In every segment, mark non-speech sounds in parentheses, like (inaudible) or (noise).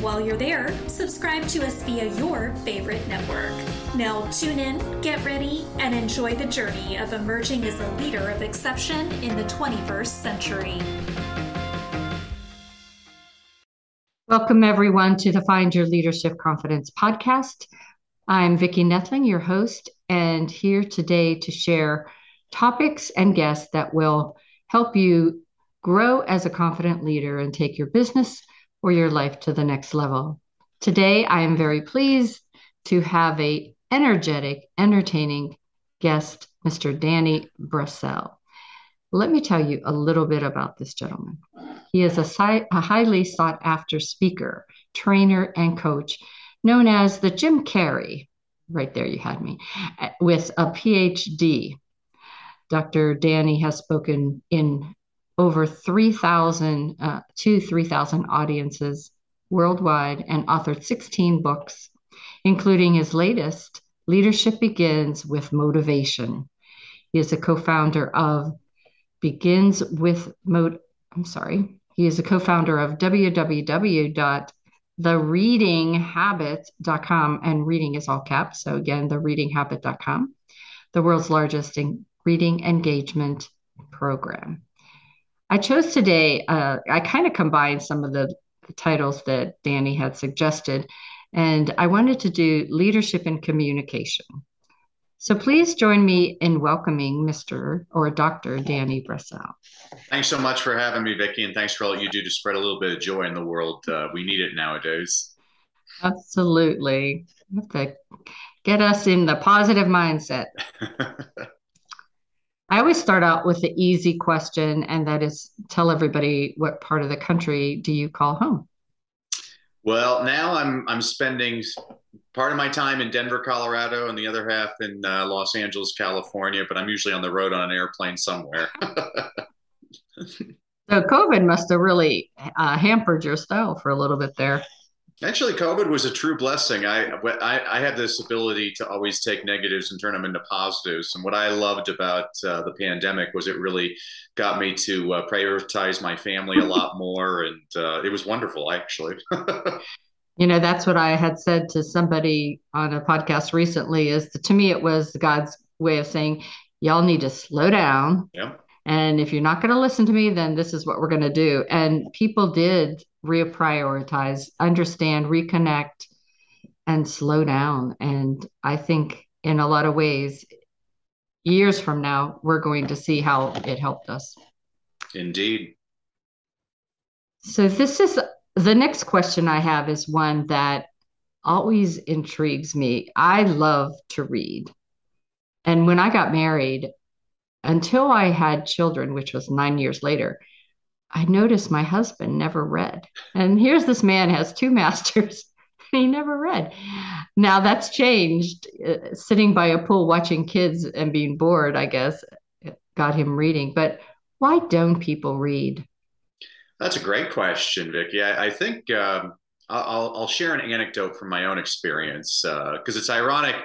While you're there, subscribe to us via your favorite network. Now, tune in, get ready, and enjoy the journey of emerging as a leader of exception in the 21st century. Welcome, everyone, to the Find Your Leadership Confidence podcast. I'm Vicki Nethling, your host, and here today to share topics and guests that will help you grow as a confident leader and take your business or your life to the next level. Today, I am very pleased to have a energetic, entertaining guest, Mr. Danny Brassell. Let me tell you a little bit about this gentleman. He is a, a highly sought after speaker, trainer, and coach known as the Jim Carrey. Right there, you had me, eh, with a PhD. Dr. Danny has spoken in over 3,000 uh, to 3,000 audiences worldwide and authored 16 books, including his latest, Leadership Begins with Motivation. He is a co-founder of Begins with Mode. I'm sorry. He is a co-founder of www.thereadinghabit.com, and reading is all caps. So again, thereadinghabit.com, the world's largest reading engagement program. I chose today, uh, I kind of combined some of the, the titles that Danny had suggested, and I wanted to do leadership and communication. So please join me in welcoming Mr. or Dr. Danny Brassell. Thanks so much for having me, Vicki, and thanks for all you do to spread a little bit of joy in the world. Uh, we need it nowadays. Absolutely. get us in the positive mindset. (laughs) I always start out with the easy question, and that is tell everybody what part of the country do you call home? Well, now I'm I'm spending part of my time in Denver, Colorado, and the other half in uh, Los Angeles, California. But I'm usually on the road on an airplane somewhere. (laughs) so COVID must have really uh, hampered your style for a little bit there. Actually, COVID was a true blessing. I, I, I have this ability to always take negatives and turn them into positives. And what I loved about uh, the pandemic was it really got me to uh, prioritize my family a lot (laughs) more, and uh, it was wonderful, actually. (laughs) you know, that's what I had said to somebody on a podcast recently. Is to me, it was God's way of saying, "Y'all need to slow down." Yeah. And if you're not going to listen to me, then this is what we're going to do. And people did reprioritize, understand, reconnect, and slow down. And I think in a lot of ways, years from now, we're going to see how it helped us. Indeed. So, this is the next question I have is one that always intrigues me. I love to read. And when I got married, until I had children, which was nine years later, I noticed my husband never read. And here's this man has two (laughs) masters. he never read. Now that's changed. Uh, sitting by a pool watching kids and being bored, I guess, got him reading. But why don't people read? That's a great question, Vicki. I, I think um, I'll, I'll, share an anecdote from my own experience because uh, it's ironic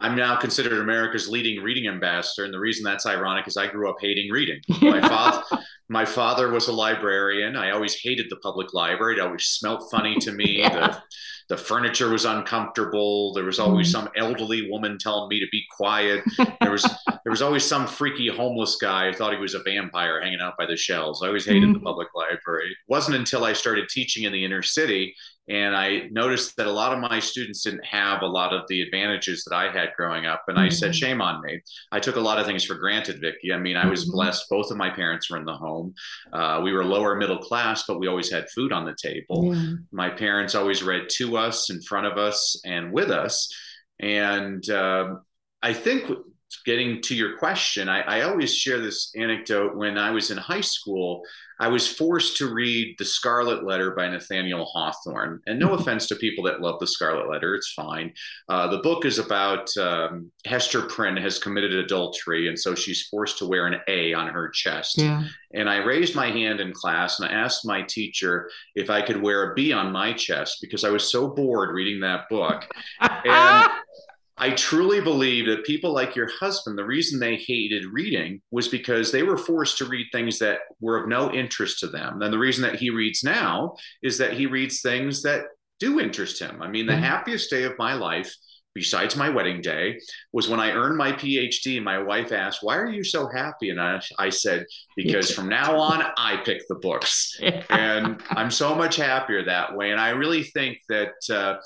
I'm now considered America's leading reading ambassador, and the reason that's ironic is I grew up hating reading. (laughs) My father, my father was a librarian. I always hated the public library. It always smelled funny to me. (laughs) yeah. the, the furniture was uncomfortable. There was always mm-hmm. some elderly woman telling me to be quiet. There was (laughs) there was always some freaky homeless guy who thought he was a vampire hanging out by the shelves. I always hated mm-hmm. the public library. It wasn't until I started teaching in the inner city and I noticed that a lot of my students didn't have a lot of the advantages that I had growing up. And mm-hmm. I said, mm-hmm. shame on me. I took a lot of things for granted, Vicki. I mean, I was mm-hmm. blessed. Both of my parents were in the home. Uh, we were lower middle class, but we always had food on the table. Yeah. My parents always read to us, in front of us, and with us. And uh, I think getting to your question, I, I, always share this anecdote. When I was in high school, I was forced to read The Scarlet Letter by Nathaniel Hawthorne. And no offense to people that love The Scarlet Letter, it's fine. Uh, the book is about um, Hester Prynne has committed adultery, and so she's forced to wear an A on her chest. Yeah. And I raised my hand in class and I asked my teacher if I could wear a B on my chest because I was so bored reading that book. (laughs) And I truly believe that people like your husband, the reason they hated reading was because they were forced to read things that were of no interest to them. And the reason that he reads now is that he reads things that do interest him. I mean, the mm-hmm. happiest day of my life, besides my wedding day, was when I earned my PhD. And my wife asked, Why are you so happy? And I, I said, Because from now on, I pick the books. (laughs) and I'm so much happier that way. And I really think that. Uh,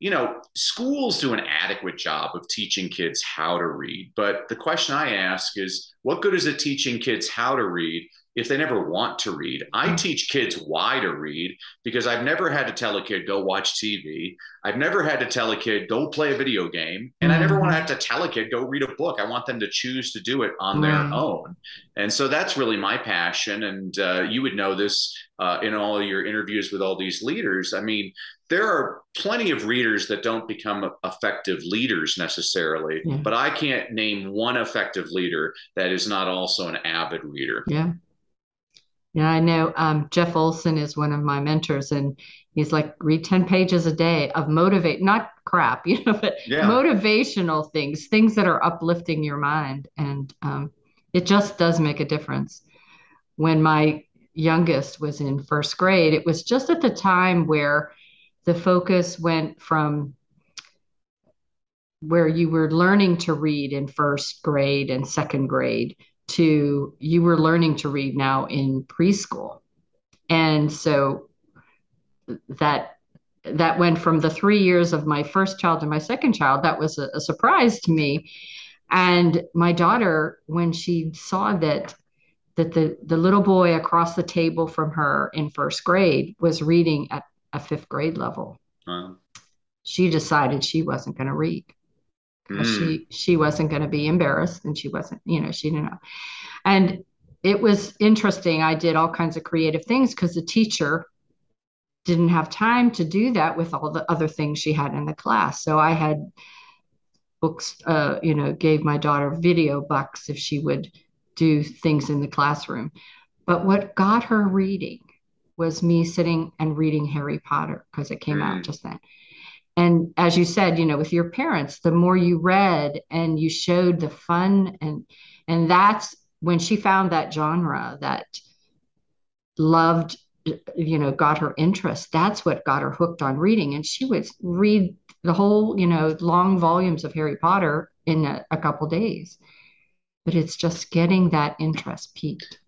you know, schools do an adequate job of teaching kids how to read. But the question I ask is what good is it teaching kids how to read if they never want to read? I hmm. teach kids why to read because I've never had to tell a kid, go watch TV. I've never had to tell a kid, go play a video game. And I never want to hmm. have to tell a kid, go read a book. I want them to choose to do it on their own. And so that's really my passion. And uh, you would know this uh, in all your interviews with all these leaders. I mean, there are plenty of readers that don't become effective leaders necessarily, yeah. but I can't name one effective leader that is not also an avid reader. Yeah. Yeah, I know um, Jeff Olson is one of my mentors, and he's like, read 10 pages a day of motivate, not crap, (laughs) you know, but yeah. motivational things, things that are uplifting your mind. And um, it just does make a difference. When my youngest was in first grade, it was just at the time where the focus went from where you were learning to read in first grade and second grade to you were learning to read now in preschool and so that that went from the three years of my first child to my second child that was a, a surprise to me and my daughter when she saw that that the the little boy across the table from her in first grade was reading at a fifth grade level. Wow. She decided she wasn't going to read. Mm. She she wasn't going to be embarrassed, and she wasn't, you know, she didn't know. And it was interesting. I did all kinds of creative things because the teacher didn't have time to do that with all the other things she had in the class. So I had books, uh, you know, gave my daughter video bucks if she would do things in the classroom. But what got her reading was me sitting and reading Harry Potter because it came mm. out just then. And as you said, you know, with your parents, the more you read and you showed the fun and and that's when she found that genre that loved you know got her interest that's what got her hooked on reading. And she would read the whole you know long volumes of harry potter in a, a couple days. But it's just getting that interest piqued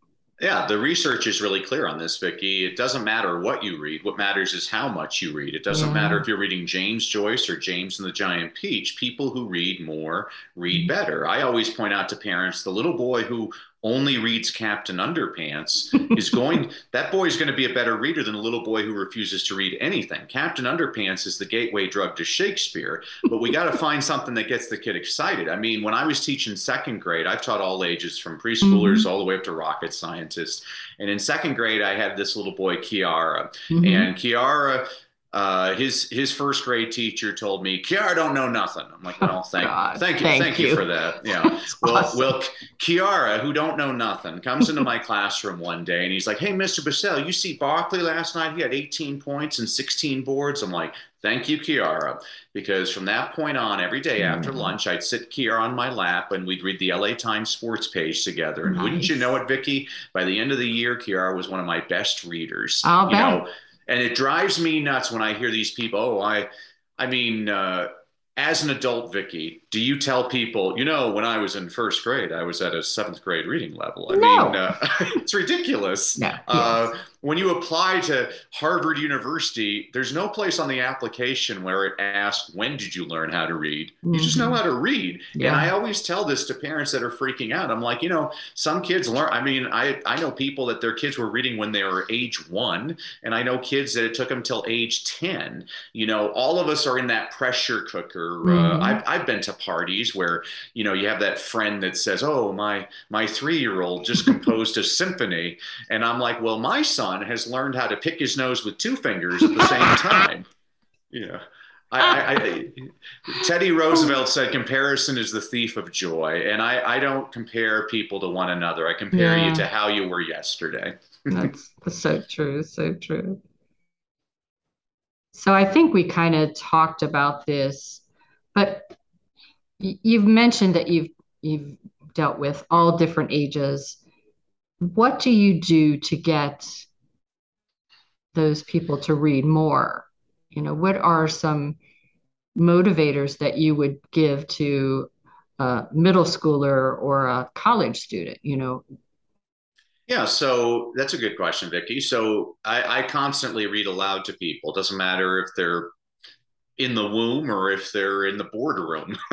yeah, the research is really clear on this, Vicki. It doesn't matter what you read. What matters is how much you read. It doesn't yeah. matter if you're reading James Joyce or James and the Giant Peach. People who read more read mm-hmm. better. I always point out to parents the little boy who only reads Captain Underpants (laughs) is going that boy is going to be a better reader than a little boy who refuses to read anything. Captain Underpants is the gateway drug to Shakespeare, but we got to (laughs) find something that gets the kid excited. I mean, when I was teaching second grade, I've taught all ages from preschoolers mm-hmm. all the way up to rocket scientists. And in second grade, I had this little boy Kiara, mm-hmm. and Kiara uh, his his first grade teacher told me, Kiara don't know nothing. I'm like, well, thank, thank you, thank, thank you. you. for that. Yeah. (laughs) well, awesome. well, Kiara, who don't know nothing, comes into my classroom one day and he's like, Hey, Mr. Brassell, you see Barkley last night? He had 18 points and 16 boards. I'm like, Thank you, Kiara. Because from that point on, every day after mm. lunch, I'd sit Kiara on my lap and we'd read the LA Times sports page together. And nice. wouldn't you know it, Vicki? By the end of the year, Kiara was one of my best readers. I'll you bet. know, and it drives me nuts when I hear these people. Oh, I, I mean, uh, as an adult, Vicki, do you tell people, you know, when I was in first grade, I was at a seventh grade reading level? I no. mean, uh, (laughs) it's ridiculous. No. Uh, when you apply to Harvard University, there's no place on the application where it asks, when did you learn how to read? You mm-hmm. just know mm-hmm. how to read. Yeah. And I always tell this to parents that are freaking out. I'm like, you know, some kids learn. I mean, I, I know people that their kids were reading when they were age one, and I know kids that it took them till age 10. You know, all of us are in that pressure cooker. Uh, mm-hmm. Uh, I've, I've been to parties where, you know, you have that friend that says, oh, my, my three year old just composed a symphony. And I'm like, well, my son has learned how to pick his nose with two fingers at the same (laughs) time. Yeah. I, I, I, Teddy Roosevelt said comparison is the thief of joy. And I, I don't compare people to one another. I compare yeah. you to how you were yesterday. (laughs) that's, that's so true. So true. So I think we kind of talked about this, but you've mentioned that you've you've dealt with all different ages. What do you do to get those people to read more? You know, what are some motivators that you would give to a middle schooler or a college student? You know, yeah, so that's a good question, Vicki. So I, I, constantly read aloud to people. Doesn't matter if they're in the womb or if they're in the boardroom. (laughs)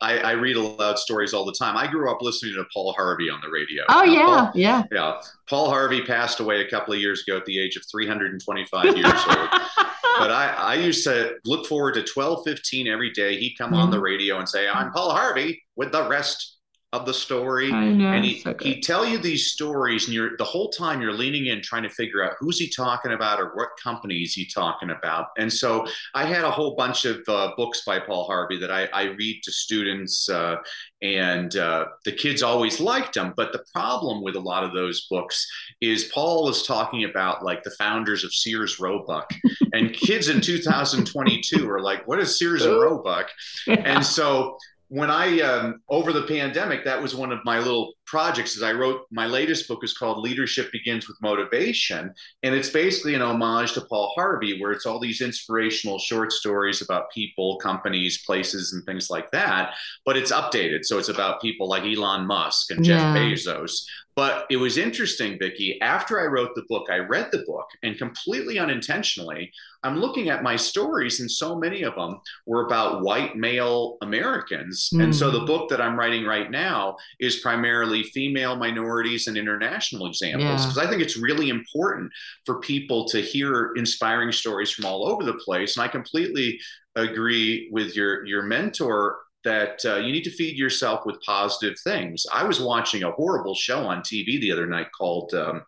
I, I, read aloud stories all the time. I grew up listening to Paul Harvey on the radio. Oh, yeah, Paul, yeah. Yeah. Paul Harvey passed away a couple of years ago at the age of 325 years old. (laughs) but I, I used to look forward to 1215 every day. He'd come mm-hmm. on the radio and say, I'm Paul Harvey with the rest of the story. and he so he tell you these stories, and you're the whole time you're leaning in trying to figure out who's he talking about or what company is he talking about. And so I had a whole bunch of uh, books by Paul Harvey that I, I read to students, uh, and uh, the kids always liked them. But the problem with a lot of those books is Paul was talking about like the founders of Sears Roebuck, and kids in (laughs) 2022 are like, "What is Sears and Roebuck?" And so when I um, over the pandemic, that was one of my little projects. As I wrote my latest book is called Leadership Begins with Motivation, and it's basically an homage to Paul Harvey, where it's all these inspirational short stories about people, companies, places, and things like that. But it's updated, so it's about people like Elon Musk and Jeff yeah. Bezos. But it was interesting, Vicki. After I wrote the book, I read the book, and completely unintentionally, I'm looking at my stories, and so many of them were about white male Americans. Mm. And so the hmm. book that I'm writing right now is primarily female minorities and international examples, because yeah. I think it's really important for people to hear inspiring stories from all over the place. And I completely agree with your your mentor that uh, you need to feed yourself with positive things. I was watching a horrible show on TV the other night called um,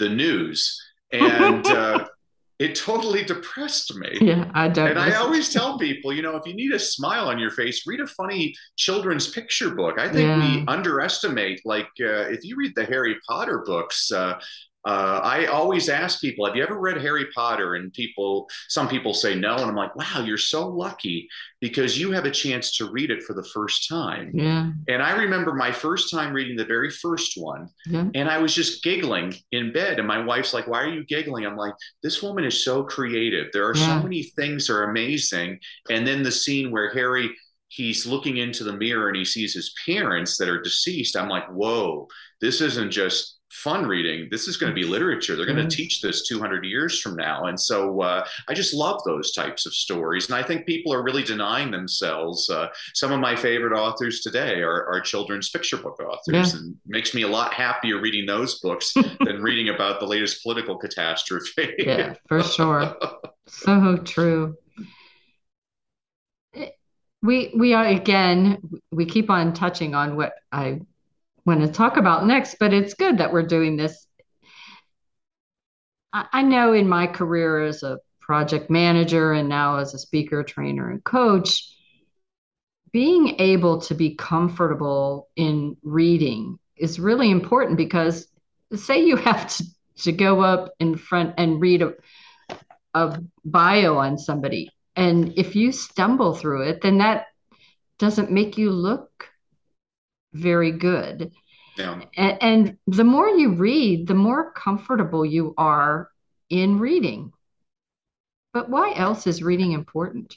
The News, (laughs) and uh, it totally depressed me. Yeah, I don't. And I (laughs) always tell people, you know, if you need a smile on your face, read a funny children's picture book. I think yeah. we underestimate, like, uh, if you read the Harry Potter books, uh, uh, I always ask people, have you ever read Harry Potter? And people, some people say no. And I'm like, wow, you're so lucky because you have a chance to read it for the first time. Yeah. And I remember my first time reading the very first one. Yeah. And I was just giggling in bed. And my wife's like, why are you giggling? I'm like, this woman is so creative. There are yeah. so many things that are amazing. And then the scene where Harry, he's looking into the mirror and he sees his parents that are deceased. I'm like, whoa, this isn't just fun reading. This is going to be literature. They're going to teach this 200 years from now. And so uh, I just love those types of stories. And I think people are really denying themselves. Uh, some of my favorite authors today are, are children's picture book authors, yeah. and makes me a lot happier reading those books (laughs) than reading about the latest political catastrophe. yeah, for sure. (laughs) So true. We we are again. We keep on touching on what I want to talk about next, but it's good that we're doing this. I, I know in my career as a project manager and now as a speaker, trainer, and coach, being able to be comfortable in reading is really important because say you have to, to go up in front and read a, a bio on somebody and if you stumble through it then that doesn't make you look very good. Yeah. And, and the more you read, the more comfortable you are in reading. But why else is reading important?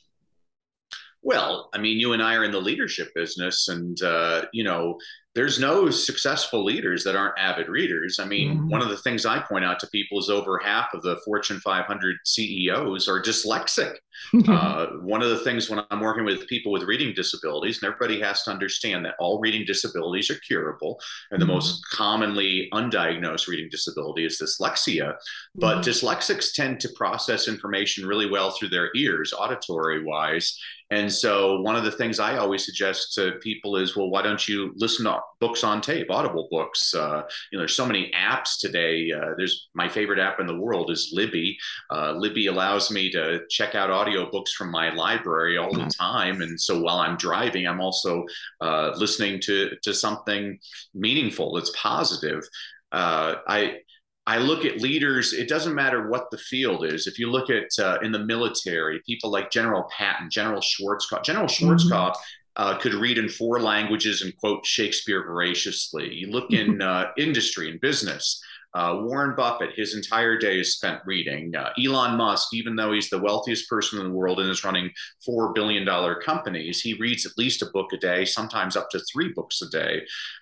Well, I mean, you and I are in the leadership business, and uh, you know, there's no successful leaders that aren't avid readers. I mean, mm-hmm. one of the things I point out to people is over half of the Fortune 500 CEOs are dyslexic. (laughs) uh, one of the things when I'm working with people with reading disabilities, and everybody has to understand that all reading disabilities are curable, and the mm-hmm. most commonly undiagnosed reading disability is dyslexia. But mm-hmm. dyslexics tend to process information really well through their ears, auditory wise, and so, one of the things I always suggest to people is, well, why don't you listen to books on tape, Audible books? Uh, you know, there's so many apps today. Uh, there's my favorite app in the world is Libby. Uh, Libby allows me to check out audiobooks from my library all the mm-hmm. time, and so while I'm driving, I'm also uh, listening to to something meaningful that's positive. Uh, I I look at leaders, it doesn't matter what the field is. If you look at uh, in the military, people like General Patton, General Schwarzkopf, General mm-hmm. Schwarzkopf mm-hmm. Uh, could read in four languages and quote Shakespeare voraciously. You look in (laughs) uh, industry and business, uh, Warren Buffett, his entire day is spent reading. Uh, Elon Musk, even though he's the wealthiest person in the world and is running $4 billion companies, he reads at least a book a day, sometimes up to three books a day.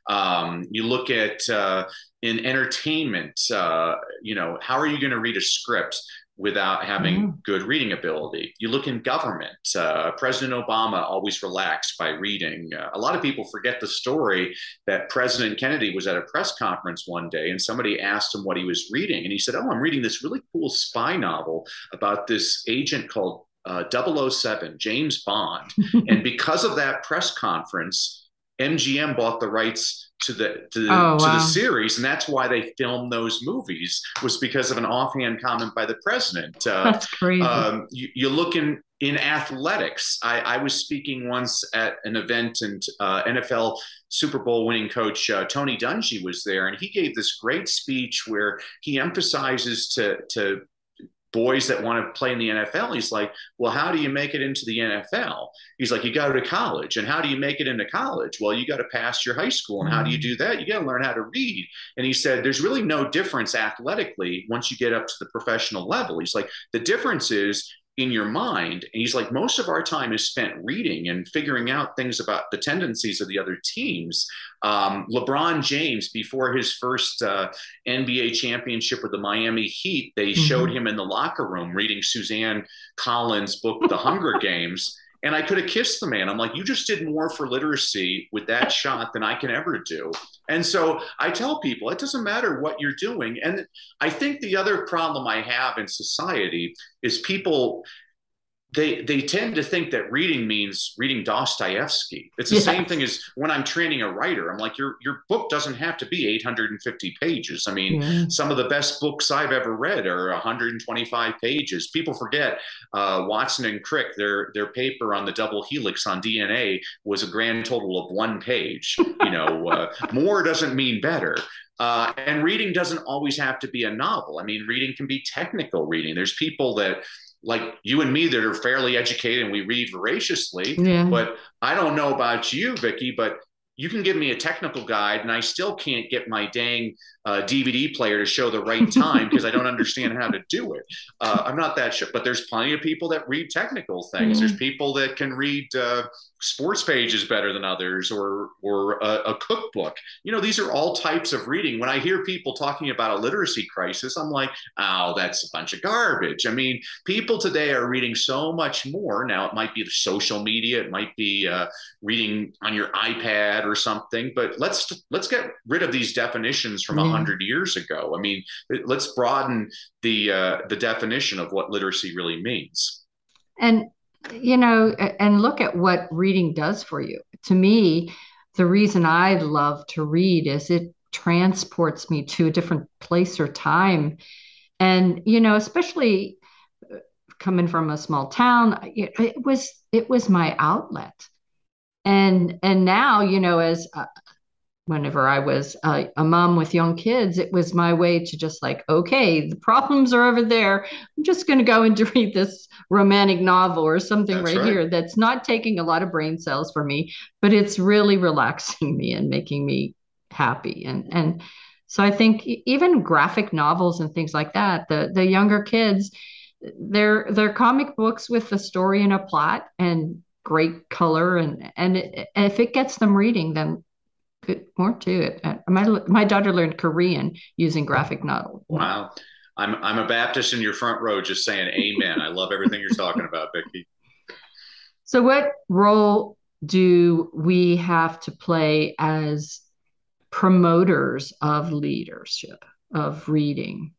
Um, you look at uh, in entertainment, uh, you know, how are you going to read a script? Without having mm-hmm. good reading ability. You look in government, uh, President Obama always relaxed by reading. Uh, a lot of people forget the story that President Kennedy was at a press conference one day and somebody asked him what he was reading. And he said, Oh, I'm reading this really cool spy novel about this agent called uh, 007, James Bond. (laughs) and because of that press conference, MGM bought the rights to the to, oh, to wow. the series, and that's why they filmed those movies was because of an offhand comment by the president. Uh, (laughs) that's crazy. Um, you, you, look in in athletics. I, I, was speaking once at an event, and uh, NFL Super Bowl winning coach uh, Tony Dungy was there, and he gave this great speech where he emphasizes to to boys that want to play in the NFL. He's like, well, how do you make it into the NFL? He's like, you go to college. And how do you make it into college? Well, you got to pass your high school. And how do you do that? You got to learn how to read. And he said, there's really no difference athletically once you get up to the professional level. He's like, the difference is in your mind. And he's like, most of our time is spent reading and figuring out things about the tendencies of the other teams. Um, LeBron James, before his first uh, NBA championship with the Miami Heat, they mm-hmm. showed him in the locker room reading Suzanne Collins' book, The Hunger Games. And I could have kissed the man. I'm like, you just did more for literacy with that (laughs) shot than I can ever do. And so I tell people it doesn't matter what you're doing. And I think the other problem I have in society is people they they tend to think that reading means reading Dostoevsky. It's the same thing as when I'm training a writer. I'm like, your your book doesn't have to be 850 pages. I mean, yeah. some of the best books I've ever read are 125 pages. People forget uh, Watson and Crick. Their their paper on the double helix on DNA was a grand total of one page. You know, (laughs) uh, more doesn't mean better. Uh, and reading doesn't always have to be a novel. I mean, reading can be technical reading. There's people that like you and me that are fairly educated and we read voraciously. Yeah. But I don't know about you, Vicki, but you can give me a technical guide and I still can't get my dang uh, DVD player to show the right (laughs) time because I don't understand how to do it. Uh, I'm not that sure, but there's plenty of people that read technical things. Mm-hmm. There's people that can read uh, sports pages better than others or or a, a, cookbook. You know these are all types of reading. When i hear people talking about a literacy crisis i'm like oh that's a bunch of garbage. I mean people today are reading so much more. Now it might be the social media it might be uh, reading on your ipad or something but let's let's get rid of these definitions from a mm. hundred years ago. I mean let's broaden the uh, the definition of what literacy really means. And you know, and look at what reading does for you. To me, the reason I love to read is it transports me to a different place or time. And, you know, especially uh, coming from a small town, it, was it was my outlet. And and now, you know, as uh, whenever I was a, a, mom with young kids, it was my way to just like, okay, the problems are over there. I'm just going to go and (laughs) read this romantic novel or something right, right, here that's not taking a lot of brain cells for me, but it's really relaxing (laughs) me and making me happy. And and so I think even graphic novels and things like that, the the younger kids, they're they're comic books with a story and a plot and great color and and, it, and if it gets them reading then good more to it. Uh, my my daughter learned Korean using graphic novel. Wow. I'm I'm a Baptist in your front row, just saying Amen. I love everything you're talking about, Vicki. So, what role do we have to play as promoters of leadership of reading?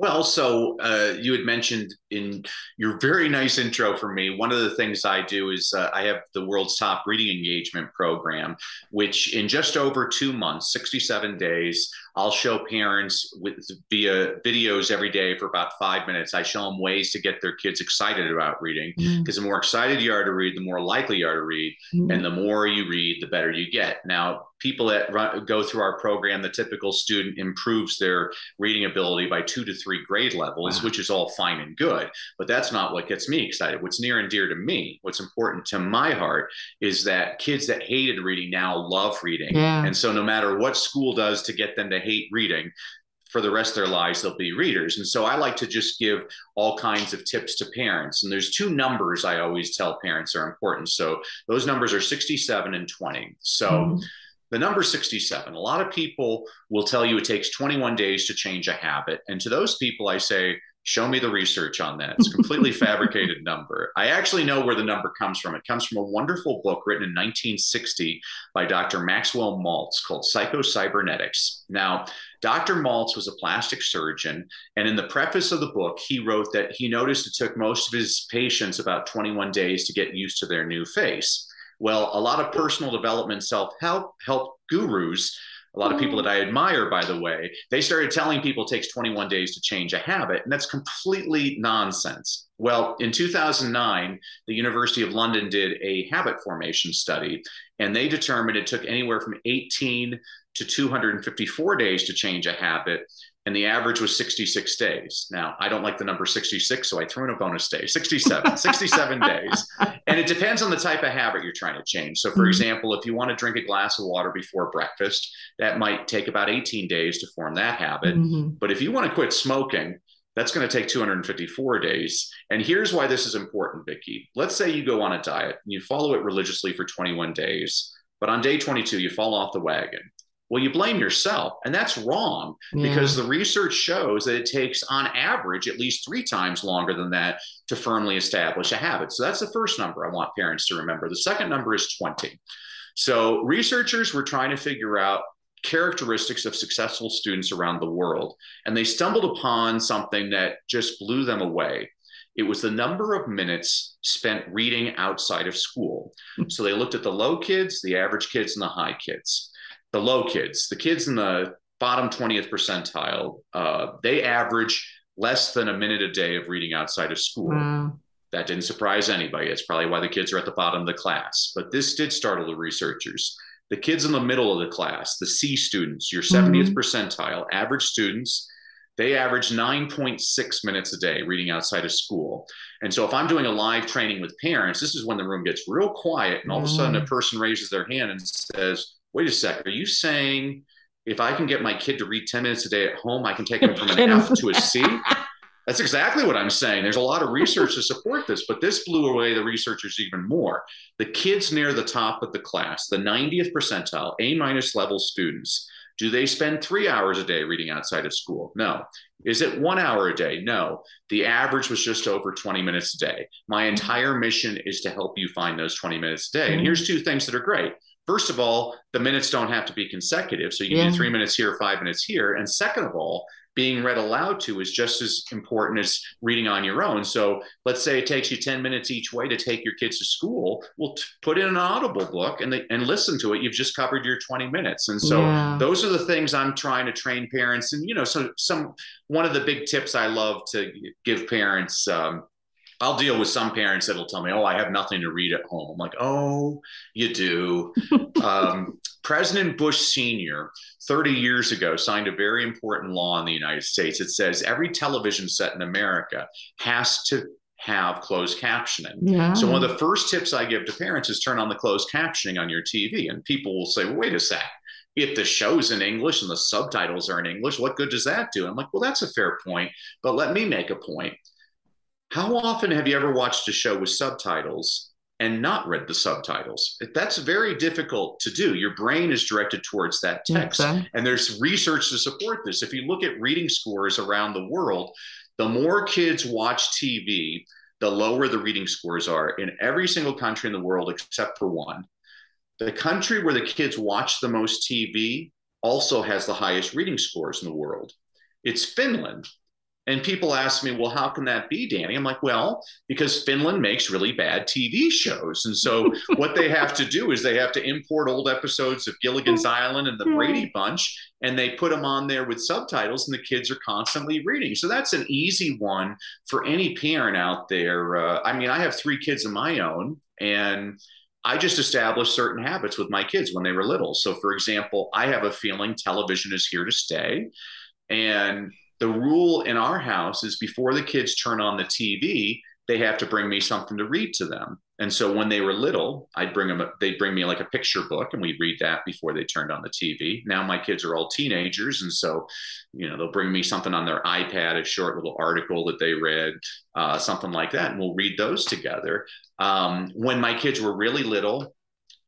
Well, so uh, you had mentioned in your very nice intro for me, one of the things I do is uh, I have the world's top reading engagement program, which in just over two months, 67 days, I'll show parents with via videos every day for about five minutes. I show them ways to get their kids excited about reading because mm. the more excited you are to read, the more likely you are to read. Mm. And the more you read, the better you get. Now, people that run, go through our program, the typical student improves their reading ability by two to three grade levels, wow. which is all fine and good. But that's not what gets me excited. What's near and dear to me, what's important to my heart, is that kids that hated reading now love reading. Yeah. And so no matter what school does to get them to hate reading, for the rest of their lives they'll be readers. And so i like to just give all kinds of tips to parents. And there's two numbers i always tell parents are important. So those numbers are 67 and 20 so mm the number 67 a lot of people will tell you it takes 21 days to change a habit. And to those people i say show me the research on that. It's a completely (laughs) fabricated number. I actually know where the number comes from. It comes from a wonderful book written in 1960 by dr maxwell maltz called psychocybernetics. Now dr maltz was a plastic surgeon and in the preface of the book he wrote that he noticed it took most of his patients about 21 days to get used to their new face. Well, a lot of personal development, self help, help gurus, a lot of people mm. that I admire, by the way, they started telling people it takes 21 days to change a habit, and that's completely nonsense. Well, in 2009, the University of London did a habit formation study, and they determined it took anywhere from 18 to 254 days to change a habit and the average was 66 days. Now, I don't like the number 66, so I threw in a bonus day 67, (laughs) 67 days. And it depends on the type of habit you're trying to change. So, for mm-hmm. example, if you want to drink a glass of water before breakfast, that might take about 18 days to form that habit. Mm-hmm. But if you want to quit smoking, that's going to take 254 days. And here's why this is important, Vicki. Let's say you go on a diet and you follow it religiously for 21 days, but on day 22, you fall off the wagon well, you blame yourself. And that's wrong yeah. because the research shows that it takes, on average, at least three times longer than that to firmly establish a habit. So that's the first number I want parents to remember. The second number is 20. So researchers were trying to figure out characteristics of successful students around the world. And they stumbled upon something that just blew them away. It was the number of minutes spent reading outside of school. (laughs) So they looked at the low kids, the average kids, and the high kids the low kids, the kids in the bottom 20th percentile, uh, they average less than a minute a day of reading outside of school. Wow. That didn't surprise anybody. It's probably why the kids are at the bottom of the class. But this did startle the researchers. The kids in the middle of the class, the C students, your 70th mm-hmm. percentile, average students, they average 9.6 minutes a day reading outside of school. And so if I'm doing a live training with parents, this is when the room gets real quiet and all mm. of a sudden a mm. person raises their hand and says, wait a sec, are you saying if I can get my kid to read 10 minutes a day at home, I can take him from an F to a C? That's exactly what I'm saying. There's a lot of research to support this, but this blew away the researchers even more. The kids near the top of the class, the 90th percentile, A minus level students, do they spend three hours a day reading outside of school? No. Is it one hour a day? No. The average was just over 20 minutes a day. My entire mission is to help you find those 20 minutes a day. And here's two things that are great first of all, the minutes don't have to be consecutive. So you yeah. do three minutes here, five minutes here. And second of all, being read aloud to is just as important as reading on your own. So let's say it takes you 10 minutes each way to take your kids to school. Well, t- put in an audible book and, they, and listen to it. You've just covered your 20 minutes. And so yeah. those are the things I'm trying to train parents. And, you know, so some, one of the big tips I love to give parents, um, I'll deal with some parents that'll tell me, "Oh, I have nothing to read at home." I'm like, "Oh, you do." (laughs) um, President Bush Sr. 30 years ago signed a very important law in the United States. It says every television set in America has to have closed captioning. Yeah. So one of the first tips I give to parents is turn on the closed captioning on your TV, and people will say, well, "Wait a sec." If the show's in English and the subtitles are in English, what good does that do? I'm like, well, that's a fair point, but let me make a point how often have you ever watched a show with subtitles and not read the subtitles. That's very difficult to do. Your brain is directed towards that text. Okay. And there's research to support this. If you look at reading scores around the world, the more kids watch TV, the lower the reading scores are in every single country in the world except for one. The country where the kids watch the most TV also has the highest reading scores in the world. It's Finland. And people ask me, well, how can that be, Danny? I'm like, well, because Finland makes really bad TV shows. And so (laughs) what they have to do is they have to import old episodes of Gilligan's Island and the Brady Bunch, and they put them on there with subtitles, and the kids are constantly reading. So that's an easy one for any parent out there. Uh, I mean, I have three kids of my own, and I just established certain habits with my kids when they were little. So, for example, I have a feeling television is here to stay. And the rule in our house is before the kids turn on the TV, they have to bring me something to read to them. And so when they were little, I'd bring them, they'd bring me like a picture book and we'd read that before they turned on the TV. Now my kids are all teenagers. And so, you know, they'll bring me something on their iPad, a short little article that they read, uh, something like that. And we'll read those together. Um, when my kids were really little,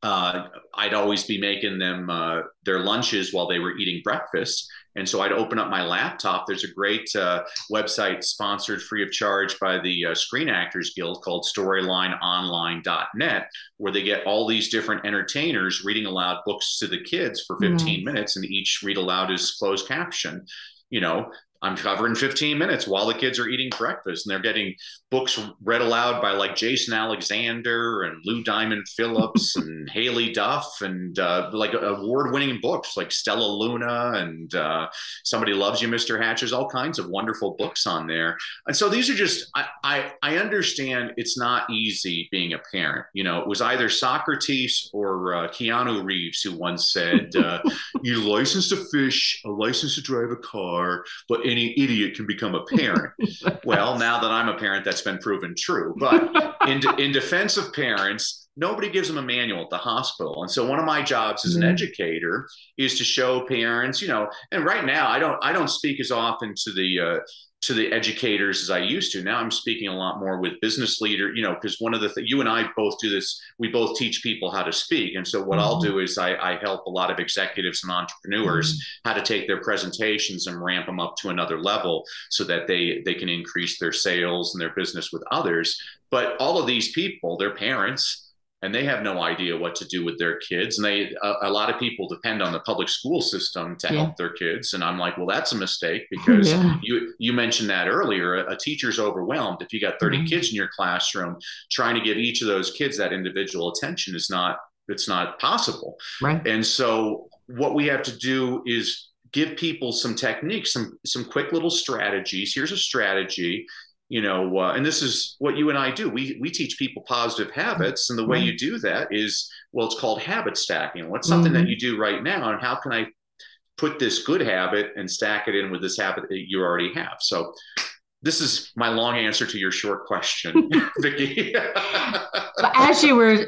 uh, I'd always be making them uh, their lunches while they were eating breakfast. And so I'd open up my laptop. There's a great uh, website sponsored free of charge by the uh, Screen Actors Guild called StorylineOnline.net, where they get all these different entertainers reading aloud books to the kids for 15 mm-hmm. minutes, and each read aloud is closed caption. You know, I'm covering 15 minutes while the kids are eating breakfast and they're getting books read aloud by like Jason Alexander and Lou Diamond Phillips (laughs) and Haylie Duff and uh, like award winning books like Stellaluna and uh, Somebody Loves You, Mr. Hatch. There's all kinds of wonderful books on there. And so these are just, I, I, I understand it's not easy being a parent. You know, it was either Socrates or uh, Keanu Reeves who once said, uh, (laughs) You license to fish, a license to drive a car, but any idiot can become a parent. (laughs) well, now that I'm a parent, that's been proven true. But in, de- in defense of parents, nobody gives them a manual at the hospital. And so one of my jobs as an mm-hmm. educator is to show parents, you know, and right now I don't I don't speak as often to the uh, to the educators as I used to. Now I'm speaking a lot more with business leader, you know, because one of the th- you and I both do this. We both teach people how to speak, and so what mm-hmm. I'll do is I, I, help a lot of executives and entrepreneurs mm-hmm. how to take their presentations and ramp them up to another level so that they they can increase their sales and their business with others. But all of these people, their parents, and they have no idea what to do with their kids. And they a, a lot of people depend on the public school system to yeah. help their kids. And i'm like well that's a mistake because (laughs) yeah. you you mentioned that earlier a, a teacher's overwhelmed. If you got 30 mm-hmm. kids in your classroom trying to give each of those kids that individual attention is not it's not possible. Right. And so what we have to do is give people some techniques some some quick little strategies. Here's a strategy you know uh, and this is what you and i do. We we teach people positive habits and the way you do that is well it's called habit stacking. What's something mm-hmm. that you do right now and how can i put this good habit and stack it in with this habit that you already have? So this is my long answer to your short question (laughs) vicki. (laughs) As you were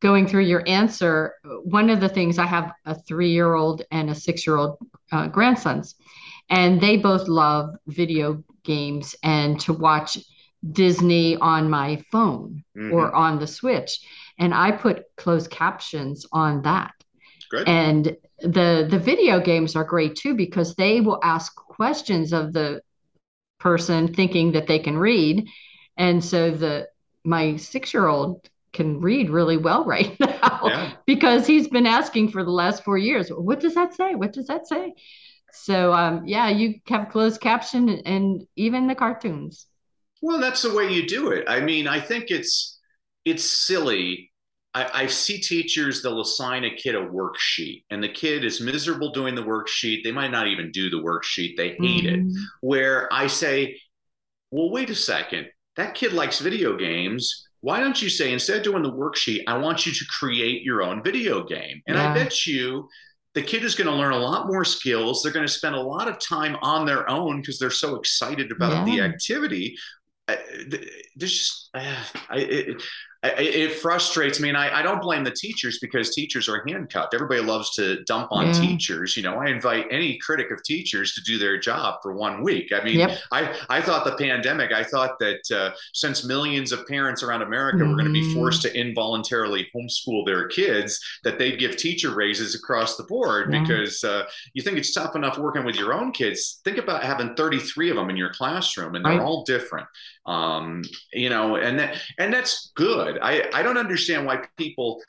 going through your answer one of the things i have a three-year-old and a six-year-old uh, grandsons and they both love video games and to watch Disney on my phone mm-hmm. or on the Switch. And I put closed captions on that. Good. And the the video games are great too because they will ask questions of the person thinking that they can read. And so the my 6-year-old can read really well (laughs) right now yeah. because he's been asking for the last 4 years, what does that say? What does that say? So um, yeah, you have closed caption and even the cartoons. Well, that's the way you do it. I mean, I think it's it's silly. I, I see teachers they'll assign a kid a worksheet, and the kid is miserable doing the worksheet. They might not even do the worksheet; they hate mm-hmm. it. Where I say, "Well, wait a second. That kid likes video games why don't you say instead of doing the worksheet i want you to create your own video game and yeah. i bet you the kid is going to learn a lot more skills. They're going to spend a lot of time on their own because they're so excited about yeah. the activity. Uh, there's just I, it, it frustrates me and I, I, don't blame the teachers because teachers are handcuffed everybody loves to dump on yeah. teachers you know i invite any critic of teachers to do their job for one week i mean yep. I, I thought the pandemic i thought that uh, since millions of parents around america mm-hmm. were going to be forced to involuntarily homeschool their kids that they'd give teacher raises across the board yeah. because uh, you think it's tough enough working with your own kids think about having 33 of them in your classroom and they're right. all different um, you know and that and that's good. I, I don't understand why people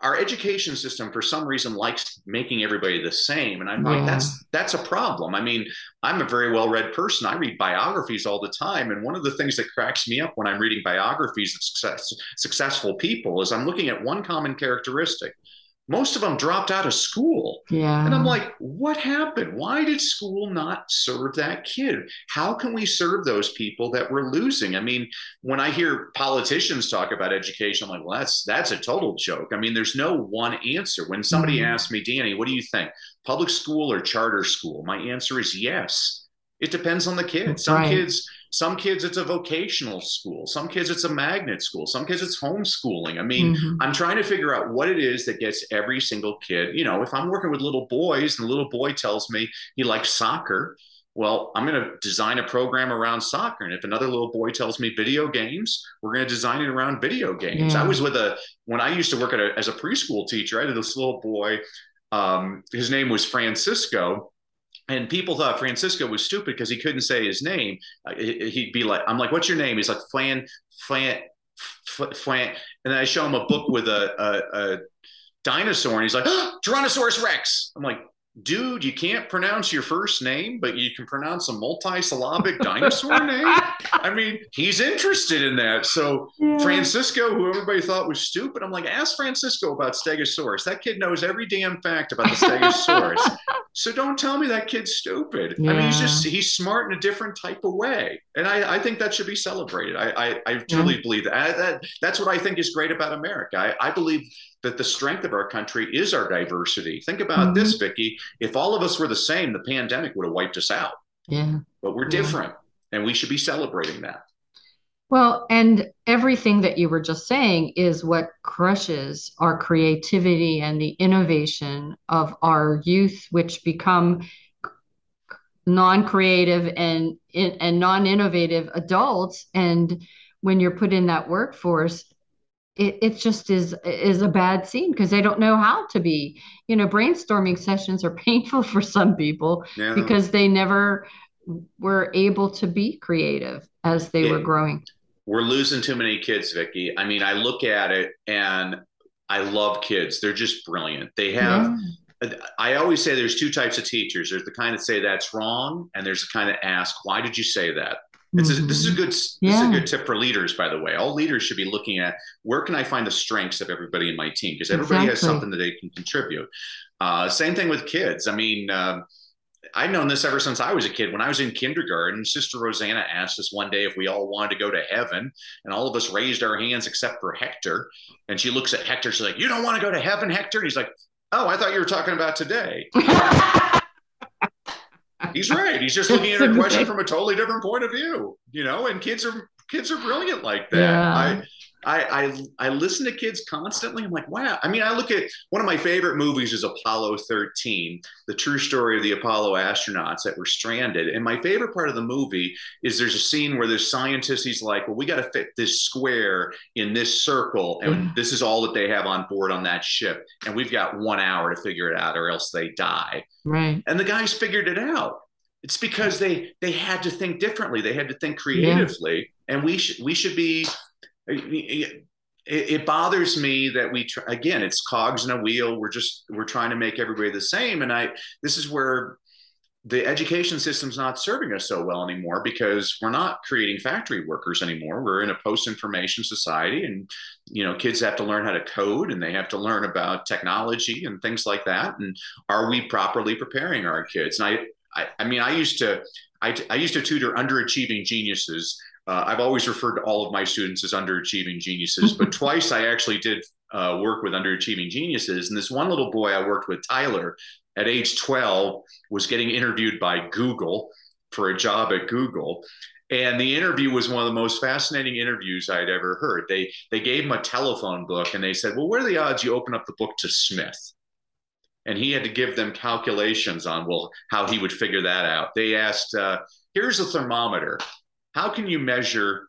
our education system for some reason likes making everybody the same and i'm yeah. like that's that's a problem. I mean i'm a very well read person. I read biographies all the time and one of the things that cracks me up when i'm reading biographies of success, successful people is i'm looking at one common characteristic most of them dropped out of school. Yeah. And I'm like, what happened? Why did school not serve that kid? How can we serve those people that we're losing? I mean, when I hear politicians talk about education, I'm like, well, that's that's a total joke. I mean, there's no one answer. When somebody mm-hmm. asks me, Danny, what do you think? Public school or charter school? My answer is yes. It depends on the kid. Some right. kids some kids, it's a vocational school. Some kids, it's a magnet school. Some kids, it's homeschooling. I mean, mm-hmm. I'm trying to figure out what it is that gets every single kid. You know, if I'm working with little boys and the little boy tells me he likes soccer, well, I'm going to design a program around soccer. And if another little boy tells me video games, we're going to design it around video games. Yeah. I was with a, when I used to work a, as a preschool teacher, I had this little boy. Um, his name was Francisco and people thought Francisco was stupid because he couldn't say his name. Uh, he'd be like, "I'm like, what's your name?" He's like, "Flan, Flan, Flan," and then I show him a book with a, a, a dinosaur, and he's like, oh, "Tyrannosaurus Rex." I'm like, dude, you can't pronounce your first name, but you can pronounce a multi-syllabic (laughs) dinosaur name. I mean, he's interested in that. So yeah. Francisco, who everybody thought was stupid, I'm like, ask Francisco about Stegosaurus. That kid knows every damn fact about the (laughs) Stegosaurus. So don't tell me that kid's stupid. Yeah. I mean, he's just he's smart in a different type of way, and I, I think that should be celebrated. I I, I truly yeah. believe that. I, that. That's what I think is great about America. I, I believe that the strength of our country is our diversity. Think about mm-hmm. this, Vicki. If all of us were the same, the pandemic would have wiped us out. Yeah. But we're different, and we should be celebrating that. Well, and everything that you were just saying is what crushes our creativity and the innovation of our youth, which become non-creative and and non-innovative adults. And when you're put in that workforce, it, it just is is a bad scene because they don't know how to be you know brainstorming sessions are (laughs) painful for some people yeah. because they never were able to be creative as they were growing we're losing too many kids vicki i mean i look at it and i love kids they're just brilliant they have yeah. I always say there's two types of teachers. There's the kind that say that's wrong, and there's the kind that ask, "Why did you say that?" It's a, this is a good this yeah. is a good tip for leaders, by the way. All leaders should be looking at where can I find the strengths of everybody in my team because everybody exactly. has something that they can contribute. Uh, same thing with kids. I mean, uh, I've known this ever since I was a kid. When I was in kindergarten, Sister Rosanna asked us one day if we all wanted to go to heaven, and all of us raised our hands except for Hector. And she looks at Hector. She's like, "You don't want to go to heaven, Hector?" And he's like, "Oh, I thought you were talking about today." (laughs) he's right. He's just looking at a question (laughs) from a totally different point of view, you know. And kids are kids are brilliant like that. Yeah. I, I, I I listen to kids constantly. I'm like, wow. I mean, I look at one of my favorite movies is Apollo 13, the true story of the Apollo astronauts that were stranded. And my favorite part of the movie is there's a scene where there's scientists. He's like, well, we got to fit this square in this circle, and mm. this is all that they have on board on that ship, and we've got one hour to figure it out, or else they die. Right. And the guys figured it out. It's because they they had to think differently. They had to think creatively, yeah. and we should we should be it, it bothers me that we again it's cogs in a wheel. We're just we're trying to make everybody the same. And i this is where the education system's not serving us so well anymore because we're not creating factory workers anymore. We're in a post-information society and you know kids have to learn how to code and they have to learn about technology and things like that. And are we properly preparing our kids? And i i, I mean i used to I, I used to tutor underachieving geniuses uh, I've always referred to all of my students as underachieving geniuses, but (laughs) twice I actually did uh, work with underachieving geniuses. And this one little boy I worked with, Tyler, at age 12, was getting interviewed by Google for a job at Google. and the interview was one of the most fascinating interviews I'd ever heard. They they gave him a telephone book and they said, "Well, what are the odds you open up the book to Smith?" And he had to give them calculations on well how he would figure that out. They asked, uh, "Here's a thermometer. How can you measure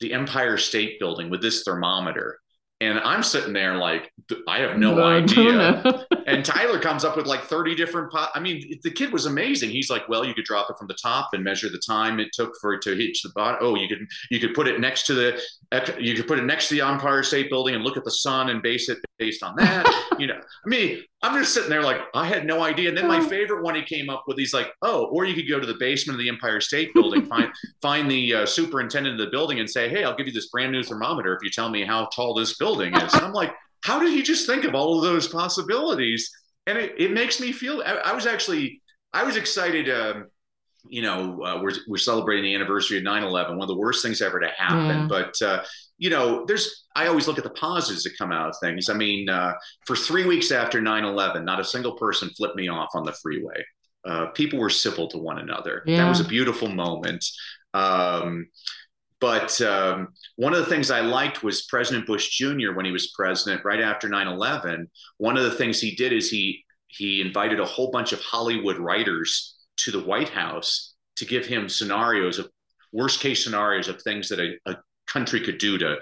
the Empire State Building with this thermometer?" And I'm sitting there like, I have no, no idea. (laughs) and Tyler comes up with like 30 different. I mean, the kid was amazing. He's like, well, you could drop it from the top and measure the time it took for it to hit the bottom. Oh, you could you could put it next to the you could put it next to the Empire State Building and look at the sun and base it based on that. you know, I mean, I'm just sitting there like I had no idea. And then my favorite one he came up with, he's like, oh, or you could go to the basement of the Empire State Building, (laughs) find find the uh, superintendent of the building, and say, hey, I'll give you this brand new thermometer if you tell me how tall this building is. And I'm like, how did he just think of all of those possibilities? And it, it makes me feel. I, I was actually I was excited. Um, you know, uh, we're, we're celebrating the anniversary of 9 11, one of the worst things ever to happen. But, uh, you know, there's, I always look at the positives that come out of things. I mean, uh, for three weeks after 9 11, not a single person flipped me off on the freeway. Uh, people were civil to one another. Yeah. That was a beautiful moment. Um, but um, one of the things I liked was President Bush Jr. when he was president, right after 9 11. One of the things he did is he he invited a whole bunch of Hollywood writers to the White House to give him scenarios of worst case scenarios of things that a, a country could do to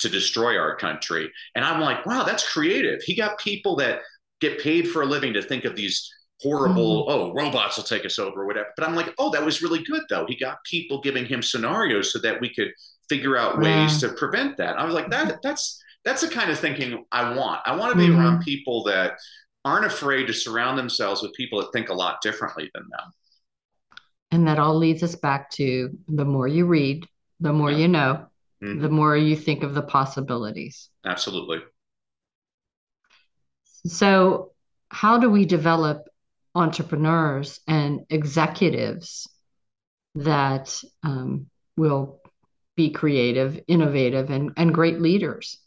to destroy our country. And I'm like, wow, that's creative. He got people that get paid for a living to think of these horrible, mm. oh, robots will take us over or whatever. But I'm like, oh, that was really good though. He got people giving him scenarios so that we could figure out ways to prevent that. I was like, that that's that's the kind of thinking I want. I want to be mm-hmm. around people that aren't afraid to surround themselves with people that think a lot differently than them. And that all leads us back to the more you read, the more yeah. you know, mm-hmm. the more you think of the possibilities. Absolutely. So, how do we develop entrepreneurs and executives that um, will be creative, innovative, and, and great leaders?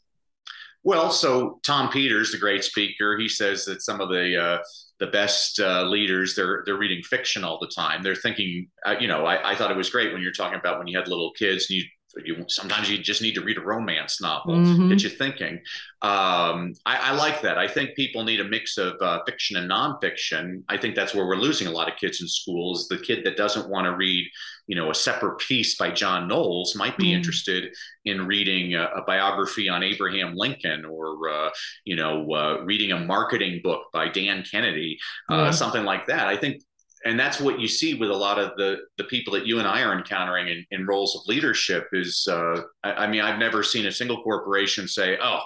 Well, so Tom Peters, the great speaker, he says that some of the uh, the best uh, leaders they're they're reading fiction all the time. They're thinking, uh, you know, I, I, thought it was great when you're talking about when you had little kids and you you sometimes you just need to read a romance novel mm-hmm. get you thinking. Um, I, I, like that. I think people need a mix of uh, fiction and nonfiction. I think that's where we're losing a lot of kids in schools the kid that doesn't want to read you know a separate peace by john knowles might be mm-hmm. interested in reading a, a, biography on abraham lincoln or uh, you know uh, reading a marketing book by dan kennedy uh, something like that. I think and that's what you see with a lot of the the people that you and I are encountering in, in roles of leadership is uh, I, I, mean I've never seen a single corporation say oh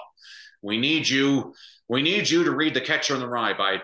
we need you we need you to read the catcher in the rye by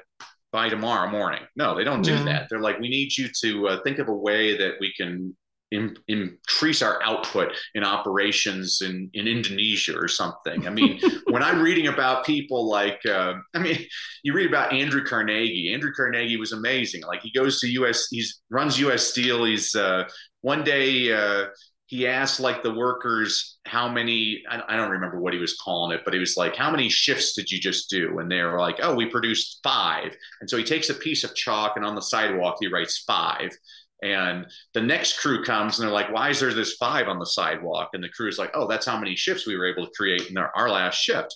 by tomorrow morning no they don't do yeah. that they're like we need you to uh, think of a way that we can in, increase our output in operations in, in Indonesia or something. I mean, (laughs) when I'm reading about people like, uh, I mean, you read about Andrew Carnegie. Andrew Carnegie was amazing. Like he goes to U.S. He's runs U.S. Steel. He's uh, one day uh, he asked like the workers how many. I, I don't remember what he was calling it, but he was like, "How many shifts did you just do?" And they were like, "Oh, we produced five. And so he takes a piece of chalk and on the sidewalk he writes five. And the next crew comes and they're like, why is there this five on the sidewalk? And the crew is like, oh, that's how many shifts we were able to create in our, our last shift.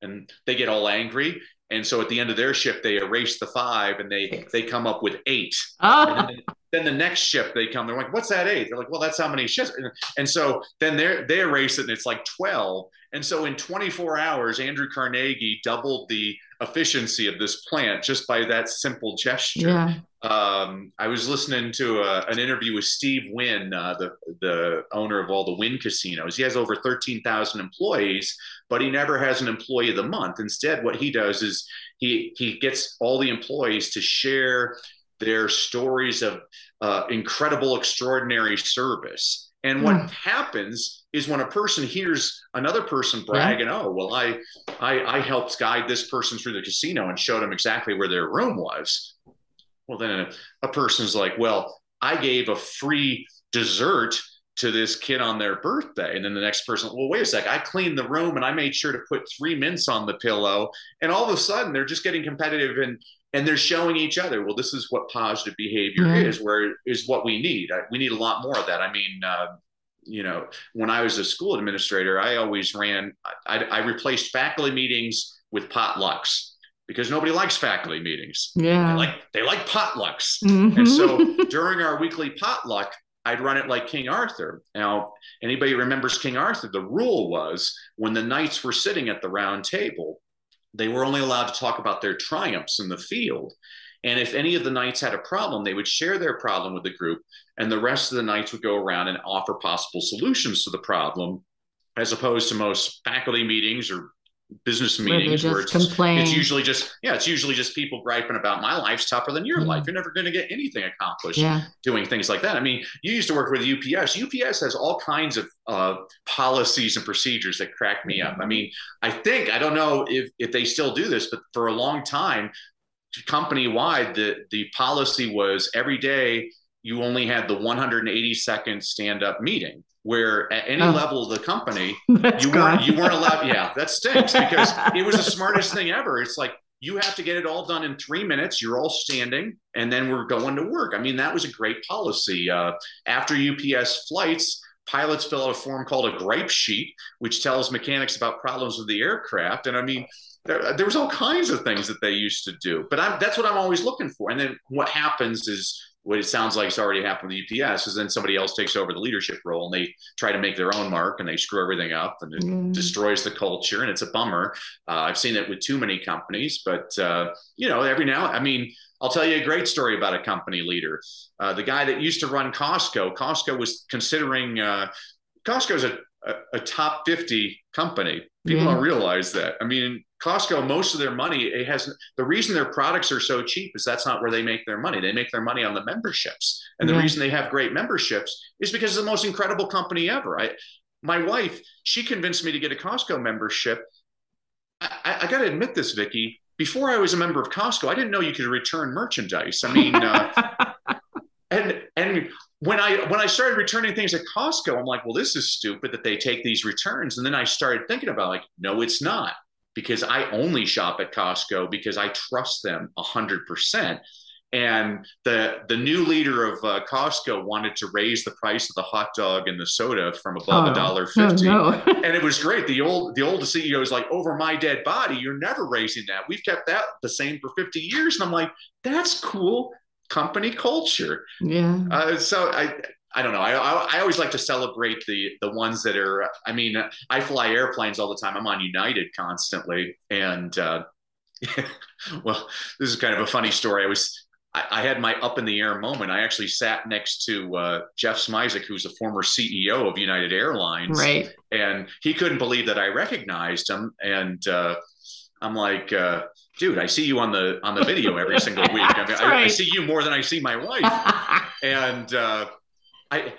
And they get all angry. And so at the end of their shift, they erase the five and they they come up with eight. Oh. (laughs) And then, then, the next shift they come, they're like, what's that eight? They're like, well, that's how many shifts. And so then they they erase it and it's like 12. And so in 24 hours, Andrew Carnegie doubled the efficiency of this plant just by that simple gesture. Yeah. Um, I was listening to a, an interview with Steve Wynn, uh, the the owner of all the Wynn casinos. He has over 13,000 employees, but he never has an employee of the month. Instead, what he does is he he gets all the employees to share their stories of uh, incredible, extraordinary service and what mm. happens is when a person hears another person bragging, yeah. "Oh, well, I, I, I helped guide this person through the casino and showed them exactly where their room was." Well, then a, a person's like, "Well, I gave a free dessert to this kid on their birthday," and then the next person, "Well, wait a sec, I cleaned the room and I made sure to put three mints on the pillow," and all of a sudden they're just getting competitive and and they're showing each other well this is what positive behavior yeah. is where is what we need. We need a lot more of that. I mean uh, you know when i was a school administrator i always ran I, I replaced faculty meetings with potlucks because nobody likes faculty meetings yeah they like they like potlucks mm-hmm. and so during our weekly potluck I'd run it like King Arthur. Now, anybody remembers King Arthur? The rule was when the knights were sitting at the round table, they were only allowed to talk about their triumphs in the field. And if any of the knights had a problem, they would share their problem with the group, and the rest of the knights would go around and offer possible solutions to the problem, as opposed to most faculty meetings or business meetings where, where it's, it's, usually just yeah it's usually just people griping about my life's tougher than your mm. life you're never going to get anything accomplished yeah. doing things like that. I mean you used to work with ups ups has all kinds of uh, policies and procedures that crack me up. I mean i think i don't know if, if they still do this but for a long time company wide the, the policy was every day you only had the 180 second stand up meeting where at any oh. level of the company (laughs) you weren't you weren't allowed yeah that stinks because (laughs) it was the smartest thing ever. It's like you have to get it all done in three minutes you're all standing and then we're going to work. I mean that was a great policy. Uh, after ups flights pilots fill out a form called a gripe sheet which tells mechanics about problems with the aircraft and i mean there, there was all kinds of things that they used to do but I'm, that's what i'm always looking for and then what happens is what it sounds like has already happened with UPS is then somebody else takes over the leadership role and they try to make their own mark and they screw everything up and it mm. destroys the culture and it's a bummer. Uh, I've seen it with too many companies, but uh, you know, every now, I mean, I'll tell you a great story about a company leader. Uh, the guy that used to run Costco, Costco was considering, uh, Costco is a, a, a, top 50 company. People yeah. don't realize that. I mean, Costco, most of their money, it has the reason their products are so cheap is that's not where they make their money. They make their money on the memberships. And the reason they have great memberships is because it's the most incredible company ever. I, my wife, she convinced me to get a Costco membership. I, I, I got to admit this, Vicki. Before I was a member of Costco, I didn't know you could return merchandise. I mean, uh, (laughs) and and when I when I started returning things at Costco, I'm like, well, this is stupid that they take these returns. And then I started thinking about like, no, it's not because I only shop at Costco because I trust them a hundred percent. And the the new leader of uh, Costco wanted to raise the price of the hot dog and the soda from above a oh, dollar fifty, oh, no. (laughs) and it was great. The old the old CEO is like, "Over my dead body, you're never raising that. We've kept that the same for fifty years." And I'm like, "That's cool." Company culture. Yeah. Uh, so I I don't know. I, I, I always like to celebrate the the ones that are. I mean, I fly airplanes all the time. I'm on United constantly, and uh, (laughs) well, this is kind of a funny story. I was I, I, had my up in the air moment. I actually sat next to uh, Jeff Smisek, who's a former CEO of United Airlines, right? And he couldn't believe that I recognized him, and uh, I'm like, uh, dude, I see you on the on the video every (laughs) single week. I mean, I, I, see you more than I see my wife, (laughs) and uh, I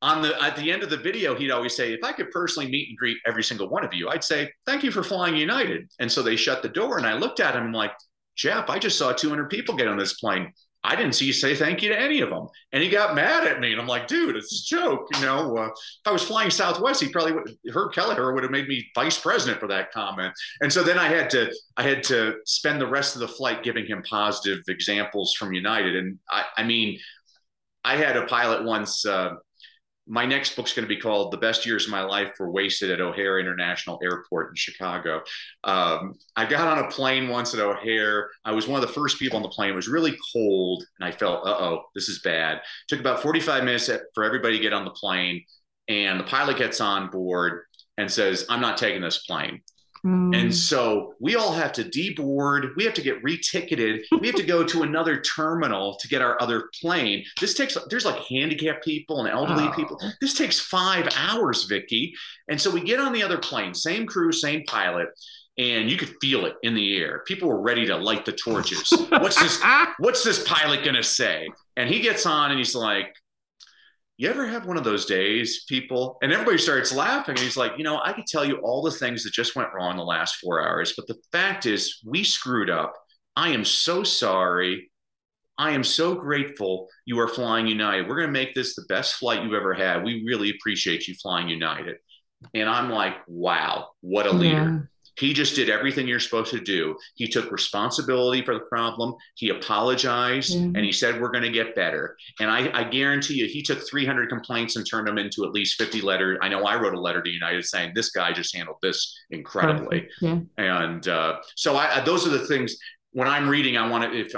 on the at the end of the video, he'd always say, if I could personally meet and greet every single one of you, I'd say, thank you for flying United. And so they shut the door, and I looked at him like, Jeff, I just saw 200 people get on this plane. I didn't see you say thank you to any of them. And he got mad at me. And I'm like, dude, it's a joke. You know, uh, if I was flying Southwest, he probably would, Herb Kelleher would have made me vice president for that comment. And so then I had to, I had to spend the rest of the flight giving him positive examples from United. And I, I mean, I had a pilot once. Uh, my next book's going to be called "The Best Years of My Life Were Wasted at O'Hare International Airport in Chicago." Um, I got on a plane once at O'Hare. I was one of the first people on the plane. It was really cold, and I felt, "Uh oh, this is bad." It took about forty-five minutes for everybody to get on the plane, and the pilot gets on board and says, "I'm not taking this plane." Mm. And so we all have to deboard. We have to get reticketed. we have to go to another terminal to get our other plane. This takes, there's like handicapped people and elderly oh. people. This takes five hours, Vicki. And so we get on the other plane, same crew, same pilot and you could feel it in the air. People were ready to light the torches. what's this? (laughs) What's this pilot gonna say? And he gets on and he's like, you ever have one of those days, people? And everybody starts laughing. And he's like, you know, I could tell you all the things that just went wrong the last four hours, but the fact is, we screwed up. I am so sorry. I am so grateful you are flying United. We're going to make this the best flight you've ever had. We really appreciate you flying United. And I'm like, wow, what a leader. He just did everything you're supposed to do. He took responsibility for the problem. He apologized mm-hmm. and he said, We're going to get better. And I, I, guarantee you, he took 300 complaints and turned them into at least 50 letters. I know I wrote a letter to United saying, This guy just handled this incredibly. Yeah. And uh, so I, those are the things when I'm reading, I want to, if,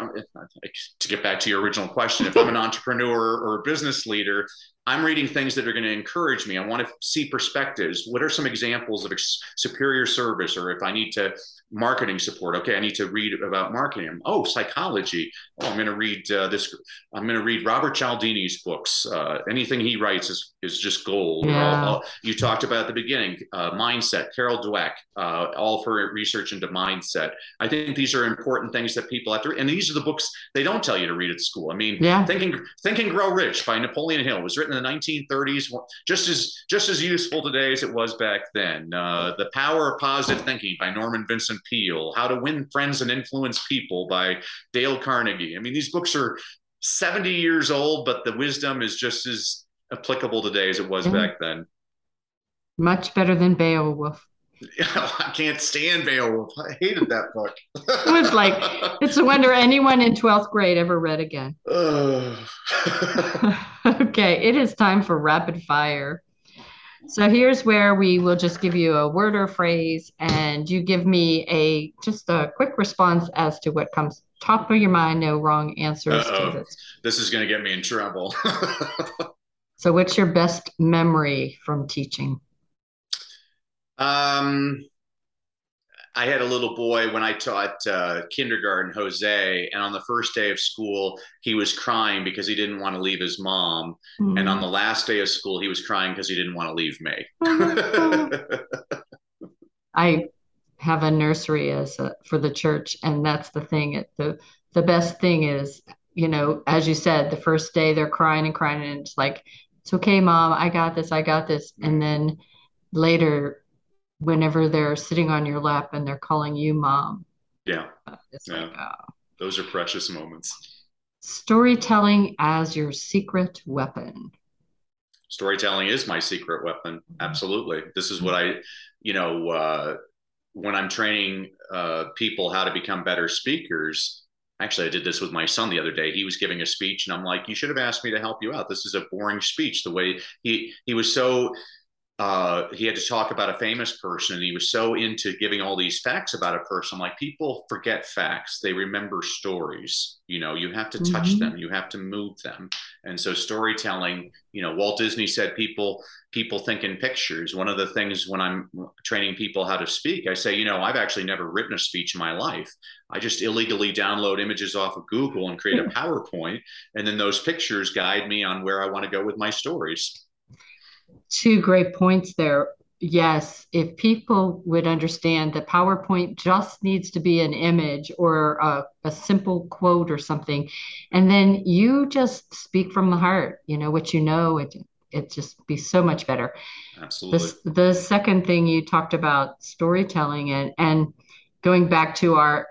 if, to get back to your original question, if I'm an (laughs) entrepreneur or a business leader, I'm reading things that are going to encourage me. I want to see perspectives. What are some examples of ex- superior service? Or if I need to marketing support, okay, I need to read about marketing. Oh, psychology. Oh, I'm going to read uh, this. I'm going to read Robert Cialdini's books. Uh, anything he writes is is just gold. Yeah. you talked about at the beginning, uh, mindset. Carol Dweck, uh, all for research into mindset. I think these are important things that people have to. Read. And these are the books they don't tell you to read at school. I mean, yeah. thinking Think and Grow Rich by Napoleon Hill was written in the 1930s, just as just as useful today as it was back then. Uh, the Power of Positive Thinking by Norman Vincent Peale, How to Win Friends and Influence People by Dale Carnegie. I mean, these books are 70 years old, but the wisdom is just as applicable today as it was mm-hmm. back then. Much better than Beowulf. (laughs) I can't stand Beowulf. I hated that book. it was like it's a wonder anyone in 12th grade ever read again. (laughs) (laughs) (laughs) okay, it is time for rapid fire. So here's where we will just give you a word or phrase, and you give me a just a quick response as to what comes top of your mind. No wrong answers Uh-oh. to this. This is going to get me in trouble. (laughs) so, what's your best memory from teaching? Um, I had a little boy when I taught uh, kindergarten, Jose, and on the first day of school, he was crying because he didn't want to leave his mom. Mm. And on the last day of school, he was crying because he didn't want to leave me. (laughs) I have a nursery as a, for the church, and that's the thing. It, the the best thing is, you know, as you said, the first day they're crying and crying, and it's like, it's okay, mom, I got this, I got this, and then later whenever they're sitting on your lap and they're calling you mom. Yeah. It's yeah. Like, oh. Those are precious moments. Storytelling as your secret weapon. Storytelling is my secret weapon. Absolutely. This is what I, you know, uh, when I'm training uh, people how to become better speakers, actually i did this with my son the other day he was giving a speech and i'm like you should have asked me to help you out this is a boring speech the way he he was so uh, he had to talk about a famous person. And he was so into giving all these facts about a person. Like people forget facts, they remember stories. You know, you have to touch mm-hmm. them, you have to move them. And so storytelling, you know, Walt Disney said people people think in pictures. One of the things when I'm training people how to speak, I say, you know, I've actually never written a speech in my life. I just illegally download images off of Google and create a (laughs) PowerPoint, and then those pictures guide me on where I want to go with my stories two great points there. Yes, if people would understand that PowerPoint just needs to be an image or a, a, simple quote or something, and then you just speak from the heart, you know, what you know, it it just be so much better. Absolutely. The, the second thing you talked about storytelling and and going back to our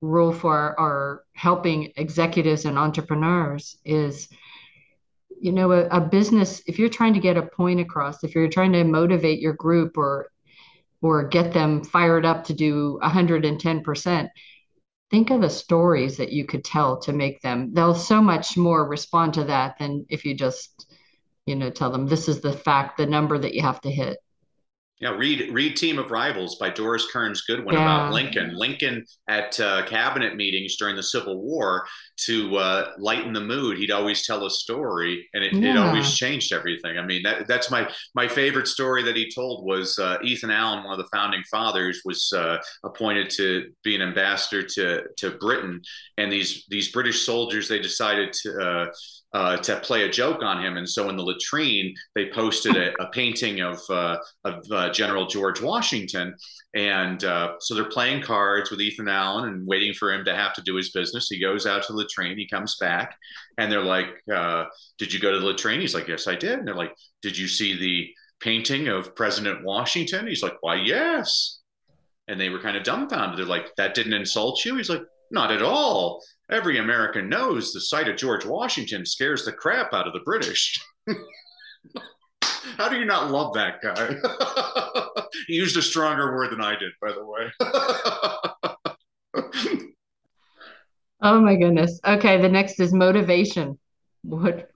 rule for our, our helping executives and entrepreneurs is you know a, a business if you're trying to get a point across if you're trying to motivate your group or or get them fired up to do 110% think of the stories that you could tell to make them. They'll so much more respond to that than if you just you know tell them this is the fact the number that you have to hit yeah, read read Team of Rivals by Doris Kearns Goodwin yeah. about Lincoln. Lincoln at uh, cabinet meetings during the Civil War to uh, lighten the mood. He'd always tell a story, and it, yeah. it always changed everything. I mean, that, that's my my favorite story that he told was uh, Ethan Allen, one of the founding fathers, was uh, appointed to be an ambassador to to Britain, and these these British soldiers they decided to uh, uh, to play a joke on him. And so in the latrine, they posted a, a painting of, uh, of uh, General George Washington. And uh, so they're playing cards with Ethan Allen and waiting for him to have to do his business. He goes out to the latrine, he comes back, and they're like, uh, Did you go to the latrine? He's like, Yes, I did. And they're like, Did you see the painting of President Washington? He's like, Why, yes. And they were kind of dumbfounded. They're like, That didn't insult you? He's like, Not at all. Every American knows the sight of George Washington scares the crap out of the British. (laughs) How do you not love that guy? (laughs) he used a stronger word than I did, by the way. (laughs) oh my goodness. Okay, the next is motivation. What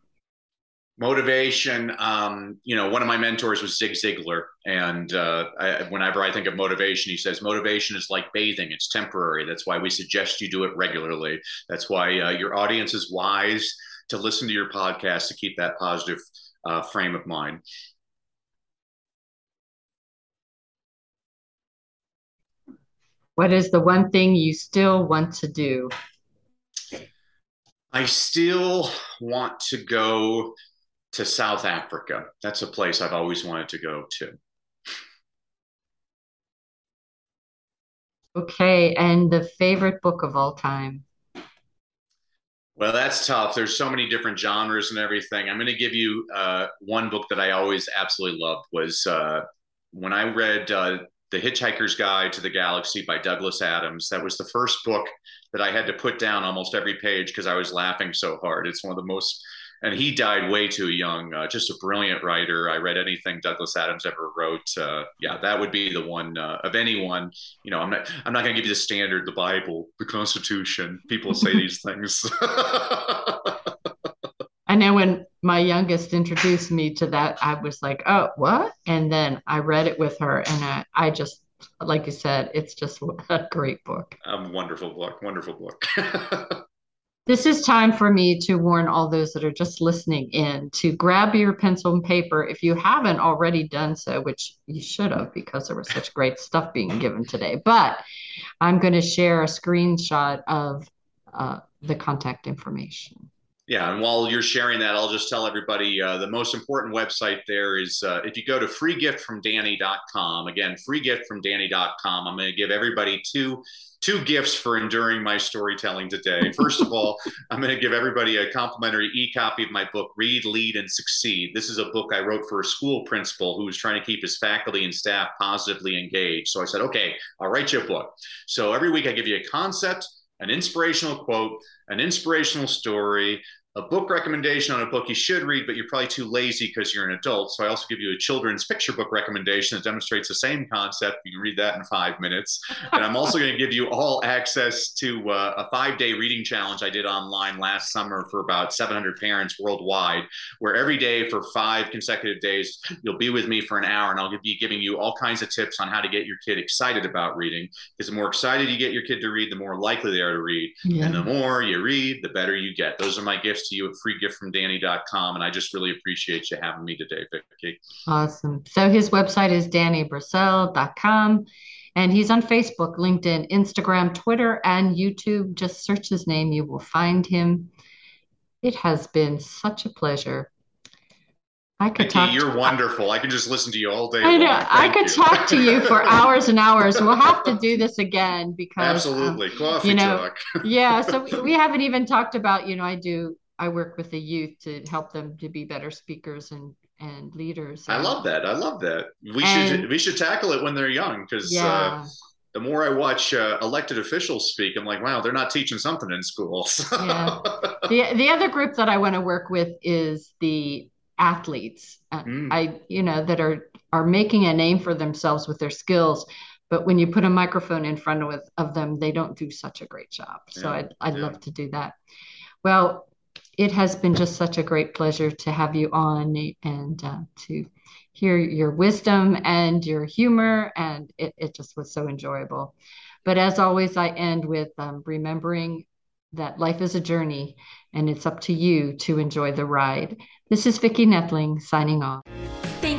motivation um, you know one of my mentors was zig ziglar and uh, I, whenever i think of motivation he says motivation is like bathing it's temporary that's why we suggest you do it regularly that's why uh, your audience is wise to listen to your podcast to keep that positive uh, frame of mind what is the one thing you still want to do I still want to go to South Africa. That's a place I've always wanted to go to. Okay, and the favorite book of all time? Well, that's tough. There's so many different genres and everything. I'm going to give you uh, one book that I always absolutely loved was uh, when I read uh, The Hitchhiker's Guide to the Galaxy by Douglas Adams. That was the first book that I had to put down almost every page because I was laughing so hard. It's one of the most and he died way too young. Uh, just a brilliant writer. I read anything Douglas Adams ever wrote. Uh, yeah, that would be the one uh, of anyone. You know, I'm not. I'm not going to give you the standard, the Bible, the Constitution. People say (laughs) these things. (laughs) I know when my youngest introduced me to that, I was like, "Oh, what?" And then I read it with her, and I, I just, like you said, it's just (laughs) a great book. A wonderful book. Wonderful book. This is time for me to warn all those that are just listening in to grab your pencil and paper if you haven't already done so, which you should have because there was such great stuff being given today. But I'm going to share a screenshot of uh, the contact information. Yeah, and while you're sharing that, I'll just tell everybody uh, the most important website there is uh, if you go to freegiftfromdanny.com. Again, freegiftfromdanny.com. I'm going to give everybody two two gifts for enduring my storytelling today. First of all, (laughs) I'm going to give everybody a complimentary e-copy of my book, Read, Lead, and Succeed. This is a book I wrote for a school principal who was trying to keep his faculty and staff positively engaged. So I said, okay, I'll write you a book. So every week I give you a concept, an inspirational quote, an inspirational story, a book recommendation on a book you should read, but you're probably too lazy because you're an adult. So I also give you a children's picture book recommendation that demonstrates the same concept. You can read that in five minutes. And I'm also going to give you all access to uh, a five day reading challenge I did online last summer for about 700 parents worldwide, where every day for five consecutive days, you'll be with me for an hour and I'll be giving you all kinds of tips on how to get your kid excited about reading. Because the more excited you get your kid to read, the more likely they are to read. Yeah. And the more you read, the better you get. Those are my gifts to you at freegiftfromdanny.com. And I just really appreciate you having me today, Vicki. Awesome. So his website is dannybrassell.com. And he's on Facebook, LinkedIn, Instagram, Twitter, and YouTube. Just search his name, you will find him. It has been such a pleasure. I could talk. You're to, wonderful. I can just listen to you all day. I know. I could you. talk to you for (laughs) hours and hours. We'll have to do this again because absolutely um, coffee you know, talk. (laughs) yeah. So we haven't even talked about. You know, I do I work with the youth to help them to be better speakers and and leaders. I love that. I love that. We and, should we should tackle it when they're young because uh, yeah. uh, the more I watch uh, elected officials speak, I'm like, wow, they're not teaching something in schools. (laughs) yeah. The the other group that I want to work with is the athletes. Mm. I you know that are are making a name for themselves with their skills. But when you put a microphone in front of, of them, they don't do such a great job. So yeah. I'd, I'd love to do that. Well, it has been just such a great pleasure to have you on and uh, to hear your wisdom and your humor. And it, it just was so enjoyable. But as always, I end with um, remembering that life is a journey and it's up to you to enjoy the ride. This is Vicki Nedling signing off.